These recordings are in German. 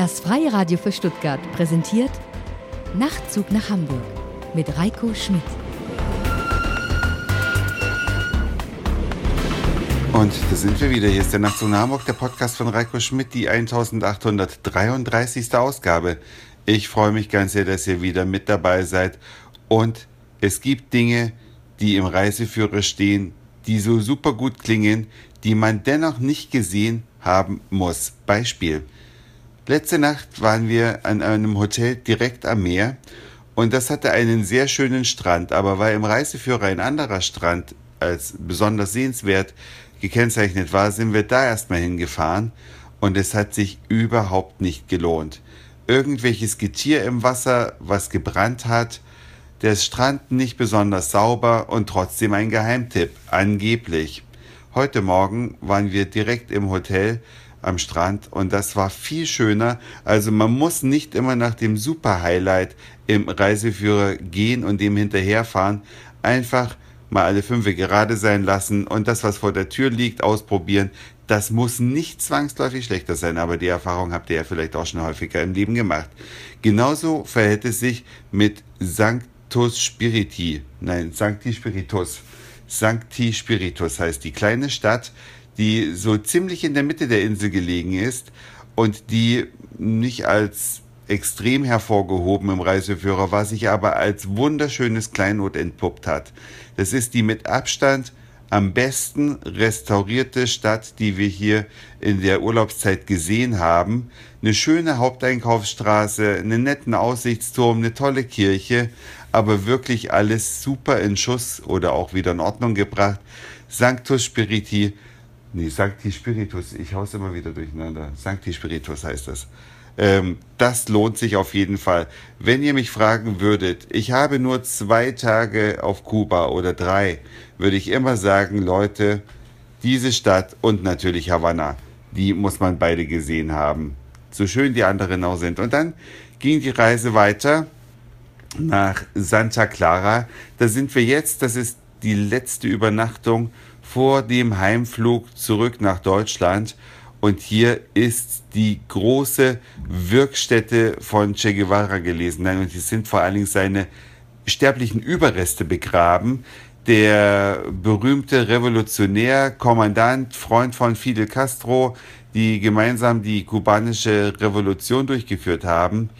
Das Freie Radio für Stuttgart präsentiert Nachtzug nach Hamburg mit Reiko Schmidt. Und da sind wir wieder. Hier ist der Nachtzug nach Hamburg, der Podcast von Reiko Schmidt, die 1833. Ausgabe. Ich freue mich ganz sehr, dass ihr wieder mit dabei seid. Und es gibt Dinge, die im Reiseführer stehen, die so super gut klingen, die man dennoch nicht gesehen haben muss. Beispiel. Letzte Nacht waren wir an einem Hotel direkt am Meer und das hatte einen sehr schönen Strand, aber weil im Reiseführer ein anderer Strand als besonders sehenswert gekennzeichnet war, sind wir da erstmal hingefahren und es hat sich überhaupt nicht gelohnt. Irgendwelches Getier im Wasser, was gebrannt hat, der Strand nicht besonders sauber und trotzdem ein Geheimtipp, angeblich. Heute Morgen waren wir direkt im Hotel am Strand und das war viel schöner. Also man muss nicht immer nach dem Super Highlight im Reiseführer gehen und dem hinterherfahren. Einfach mal alle fünf gerade sein lassen und das, was vor der Tür liegt, ausprobieren. Das muss nicht zwangsläufig schlechter sein, aber die Erfahrung habt ihr ja vielleicht auch schon häufiger im Leben gemacht. Genauso verhält es sich mit Sanctus Spiriti. Nein, Sancti Spiritus. Sancti Spiritus heißt die kleine Stadt, die so ziemlich in der Mitte der Insel gelegen ist und die nicht als extrem hervorgehoben im Reiseführer war, sich aber als wunderschönes Kleinod entpuppt hat. Das ist die mit Abstand am besten restaurierte Stadt, die wir hier in der Urlaubszeit gesehen haben. Eine schöne Haupteinkaufsstraße, einen netten Aussichtsturm, eine tolle Kirche, aber wirklich alles super in Schuss oder auch wieder in Ordnung gebracht. Sanctus Spiriti, nee, Sancti Spiritus, ich hau's immer wieder durcheinander. Sancti Spiritus heißt das. Ähm, das lohnt sich auf jeden Fall. Wenn ihr mich fragen würdet, ich habe nur zwei Tage auf Kuba oder drei, würde ich immer sagen, Leute, diese Stadt und natürlich Havanna, die muss man beide gesehen haben. So schön die anderen auch sind. Und dann ging die Reise weiter nach Santa Clara. Da sind wir jetzt, das ist die letzte Übernachtung vor dem Heimflug zurück nach Deutschland. Und hier ist die große Wirkstätte von Che Guevara gelesen. Nein, und hier sind vor allen Dingen seine sterblichen Überreste begraben. Der berühmte Revolutionär, Kommandant, Freund von Fidel Castro, die gemeinsam die kubanische Revolution durchgeführt haben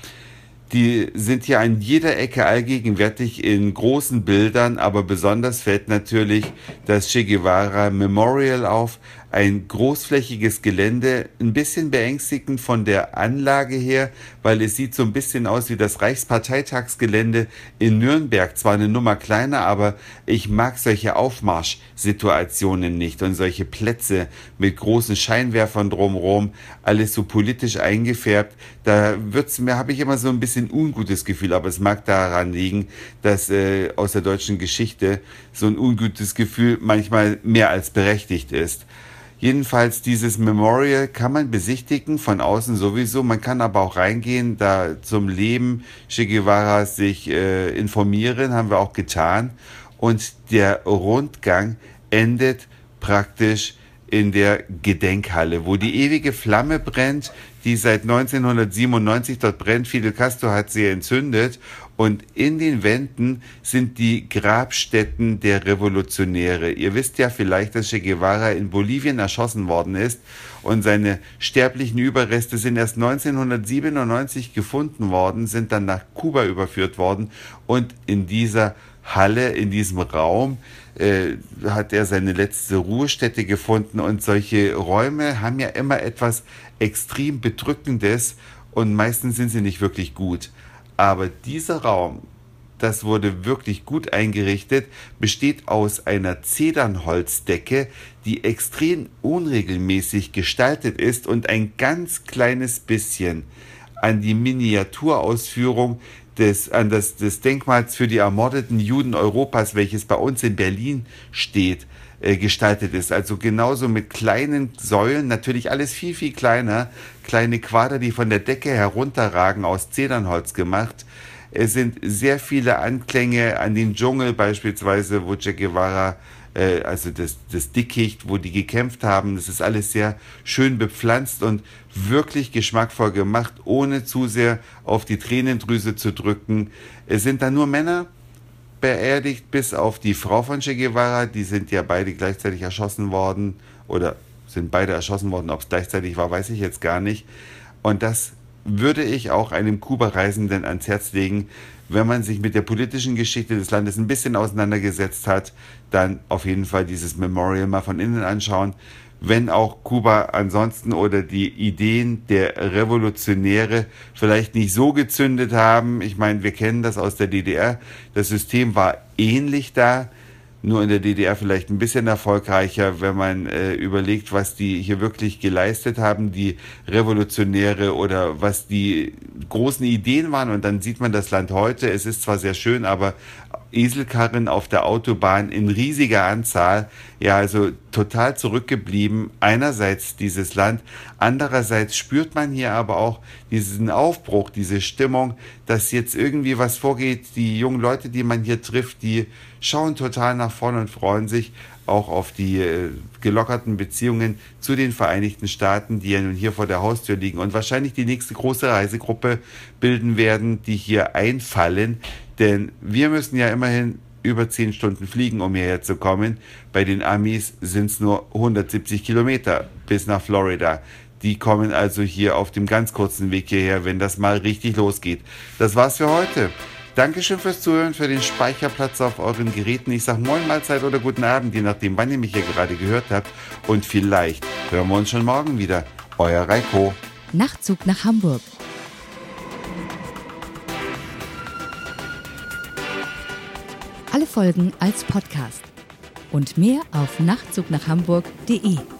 die sind hier an jeder Ecke allgegenwärtig in großen Bildern, aber besonders fällt natürlich das Che Guevara Memorial auf, ein großflächiges Gelände, ein bisschen beängstigend von der Anlage her, weil es sieht so ein bisschen aus wie das Reichsparteitagsgelände in Nürnberg. Zwar eine Nummer kleiner, aber ich mag solche Aufmarschsituationen nicht und solche Plätze mit großen Scheinwerfern drumherum, alles so politisch eingefärbt. Da wird's mir, habe ich immer so ein bisschen ungutes Gefühl, aber es mag daran liegen, dass äh, aus der deutschen Geschichte so ein ungutes Gefühl manchmal mehr als berechtigt ist. Jedenfalls dieses Memorial kann man besichtigen, von außen sowieso. Man kann aber auch reingehen, da zum Leben Che Guevara sich äh, informieren, haben wir auch getan. Und der Rundgang endet praktisch in der Gedenkhalle, wo die ewige Flamme brennt, die seit 1997 dort brennt. Fidel Castro hat sie entzündet und in den Wänden sind die Grabstätten der Revolutionäre. Ihr wisst ja vielleicht, dass Che Guevara in Bolivien erschossen worden ist und seine sterblichen Überreste sind erst 1997 gefunden worden, sind dann nach Kuba überführt worden und in dieser Halle, in diesem Raum, äh, hat er seine letzte Ruhestätte gefunden und solche Räume haben ja immer etwas extrem Bedrückendes und meistens sind sie nicht wirklich gut. Aber dieser Raum, das wurde wirklich gut eingerichtet, besteht aus einer Zedernholzdecke, die extrem unregelmäßig gestaltet ist und ein ganz kleines bisschen an die Miniaturausführung des, an das, des Denkmals für die ermordeten Juden Europas, welches bei uns in Berlin steht, äh, gestaltet ist. Also genauso mit kleinen Säulen, natürlich alles viel, viel kleiner, kleine Quader, die von der Decke herunterragen, aus Zedernholz gemacht. Es sind sehr viele Anklänge an den Dschungel beispielsweise, wo Che Guevara äh, also das, das Dickicht, wo die gekämpft haben. Das ist alles sehr schön bepflanzt und wirklich geschmackvoll gemacht, ohne zu sehr auf die Tränendrüse zu drücken. Es sind da nur Männer beerdigt, bis auf die Frau von Che Guevara. Die sind ja beide gleichzeitig erschossen worden oder sind beide erschossen worden. Ob es gleichzeitig war, weiß ich jetzt gar nicht. Und das würde ich auch einem Kuba-Reisenden ans Herz legen, wenn man sich mit der politischen Geschichte des Landes ein bisschen auseinandergesetzt hat, dann auf jeden Fall dieses Memorial mal von innen anschauen. Wenn auch Kuba ansonsten oder die Ideen der Revolutionäre vielleicht nicht so gezündet haben. Ich meine, wir kennen das aus der DDR. Das System war ähnlich da nur in der DDR vielleicht ein bisschen erfolgreicher, wenn man äh, überlegt, was die hier wirklich geleistet haben, die Revolutionäre oder was die großen Ideen waren. Und dann sieht man das Land heute. Es ist zwar sehr schön, aber Eselkarren auf der Autobahn in riesiger Anzahl. Ja, also total zurückgeblieben. Einerseits dieses Land, andererseits spürt man hier aber auch diesen Aufbruch, diese Stimmung, dass jetzt irgendwie was vorgeht. Die jungen Leute, die man hier trifft, die schauen total nach vorne und freuen sich auch auf die äh, gelockerten Beziehungen zu den Vereinigten Staaten, die ja nun hier vor der Haustür liegen und wahrscheinlich die nächste große Reisegruppe bilden werden, die hier einfallen. Denn wir müssen ja immerhin über zehn Stunden fliegen, um hierher zu kommen. Bei den Amis sind es nur 170 Kilometer bis nach Florida. Die kommen also hier auf dem ganz kurzen Weg hierher, wenn das mal richtig losgeht. Das war's für heute. Dankeschön fürs Zuhören, für den Speicherplatz auf euren Geräten. Ich sage Moin Mahlzeit oder guten Abend, je nachdem, wann ihr mich hier gerade gehört habt. Und vielleicht hören wir uns schon morgen wieder. Euer Reiko. Nachtzug nach Hamburg. Alle Folgen als Podcast. Und mehr auf nachtzugnachhamburg.de.